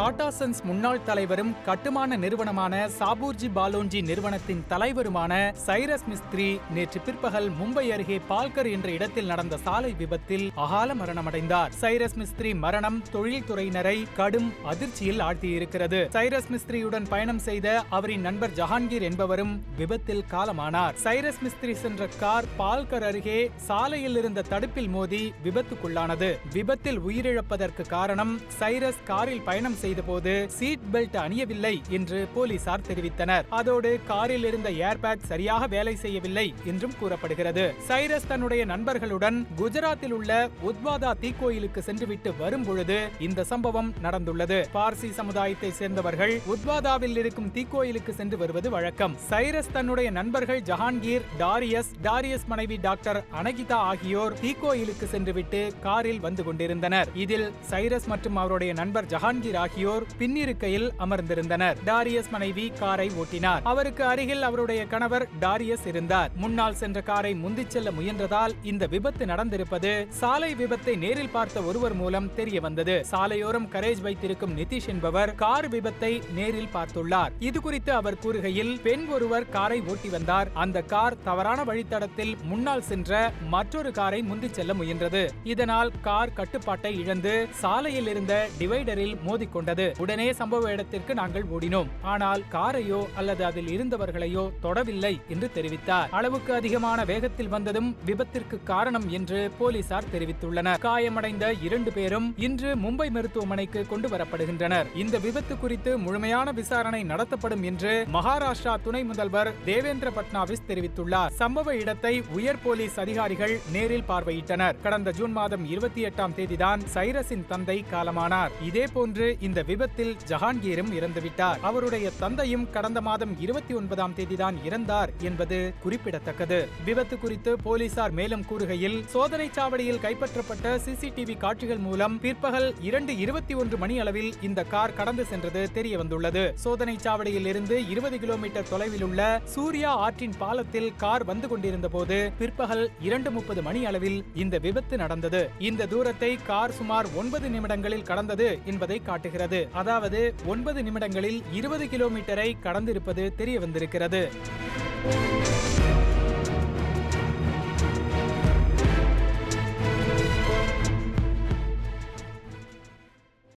Tata Sons முன்னாள் தலைவரும் கட்டுமான நிறுவனமான சாபூர்ஜி பாலோன்ஜி நிறுவனத்தின் தலைவருமான சைரஸ் மிஸ்திரி நேற்று பிற்பகல் மும்பை அருகே பால்கர் என்ற இடத்தில் நடந்த சாலை விபத்தில் அகால மரணமடைந்தார். சைரஸ் மிஸ்திரி மரணம் தொழில்துறையினரை கடும் அதிர்ச்சியில் ஆழ்த்தியிருக்கிறது. சைரஸ் மிஸ்திரியுடன் பயணம் செய்த அவரின் நண்பர் ஜஹாங்கீர் என்பவரும் விபத்தில் காலமானார். சைரஸ் மிஸ்திரி சென்ற கார் பால்கர் அருகே சாலையில் இருந்த தடுப்பில் மோதி விபத்துக்குள்ளானது. விபத்தில் உயிரிழப்பதற்கு காரணம் சைரஸ் காரில் பயணம் செய்தபோது சீட் பெல்ட் அணியவில்லை என்று போலீசார் தெரிவித்தனர். அதோடு காரில் இருந்த ஏர்பேக் சரியாக வேலை செய்யவில்லை என்றும் கூறப்படுகிறது. சைரஸ் தன்னுடைய நண்பர்களுடன் குஜராத்தில் உள்ள உத்வாதா தீக்கோயிலுக்கு சென்றுவிட்டு வரும் பொழுது இந்த சம்பவம் நடந்துள்ளது. பார்சி சமுதாயத்தை சேர்ந்தவர்கள் உத்வாதாவில் இருக்கும் தீக்கோயிலுக்கு சென்று வருவது வழக்கம். சைரஸ் தன்னுடைய நண்பர்கள் ஜஹாங்கீர் டாரியஸ் டாரியஸ் மனைவி டாக்டர் அனகிதா ஆகியோர் தீக்கோயிலுக்கு சென்றுவிட்டு காரில் வந்து கொண்டிருந்தனர். இதில் சைரஸ் மற்றும் அவருடைய நண்பர் ஜஹாங்கீர் ஆகியோர் ஆகியோர் பின்னிருக்கையில் அமர்ந்திருந்தனர். டாரியஸ் மனைவி காரை ஓட்டினார். அவருக்கு அருகில் அவருடைய கணவர் டாரியஸ் இருந்தார். முன்னால் சென்ற காரை முந்திச் செல்ல முயன்றதால் இந்த விபத்து நடந்திருப்பது சாலை விபத்தை நேரில் பார்த்த ஒருவர் மூலம் தெரிய வந்தது சாலையோரம் கரேஜ் வைத்திருக்கும் நிதிஷ் என்பவர் கார் விபத்தை நேரில் பார்த்துள்ளார். இது குறித்து அவர் கூறுகையில் பெண் ஒருவர் காரை ஓட்டி வந்தார். அந்த கார் தவறான வழித்தடத்தில் முன்னால் சென்ற மற்றொரு காரை முந்திச் செல்ல முயன்றது. இதனால் கார் கட்டுப்பாட்டை இழந்து சாலையில் இருந்த டிவைடரில் மோதிக்கொண்டது. உடனே சம்பவ இடத்திற்கு நாங்கள் ஓடினோம். ஆனால் காரையோ அல்லது அதில் இருந்தவர்களையோ தொடவில்லை என்று தெரிவித்தார். அளவுக்கு அதிகமான வேகத்தில் வந்ததும் விபத்திற்கு காரணம் என்று போலீசார் தெரிவித்துள்ளனர். காயமடைந்த இரண்டு பேரும் இன்று மும்பை மருத்துவமனைக்கு கொண்டு வரப்படுகின்றனர். இந்த விபத்து குறித்து முழுமையான விசாரணை நடத்தப்படும் என்று மகாராஷ்டிரா துணை முதல்வர் தேவேந்திர பட்னாவிஸ் தெரிவித்துள்ளார். சம்பவ இடத்தை உயர் போலீஸ் அதிகாரிகள் நேரில் பார்வையிட்டனர். கடந்த ஜூன் மாதம் இருபத்தி எட்டாம் தேதிதான் சைரஸின் தந்தை காலமானார். இதே போன்று இந்த விபத்தில் ஜஹாங்கீரும் இறந்துவிட்டார். அவருடைய தந்தையும் கடந்த மாதம் இருபத்தி ஒன்பதாம் தேதிதான் இறந்தார் என்பது குறிப்பிடத்தக்கது. விபத்து குறித்து போலீசார் மேலும் கூறுகையில் சோதனை சாவடியில் கைப்பற்றப்பட்ட சிசிடிவி காட்சிகள் மூலம் பிற்பகல் இரண்டு இருபத்தி ஒன்று மணி அளவில் இந்த கார் கடந்து சென்றது தெரிய வந்துள்ளது சோதனை சாவடியில் இருந்து இருபது கிலோமீட்டர் தொலைவில் உள்ள சூர்யா ஆற்றின் பாலத்தில் கார் வந்து கொண்டிருந்த போது பிற்பகல் இரண்டு முப்பது மணி அளவில் இந்த விபத்து நடந்தது. இந்த தூரத்தை கார் சுமார் ஒன்பது நிமிடங்களில் கடந்தது என்பதை காட்டுகிறது. அதாவது ஒன்பது நிமிடங்களில் இருபது கிலோமீட்டரை கடந்திருப்பது தெரிய வந்திருக்கிறது.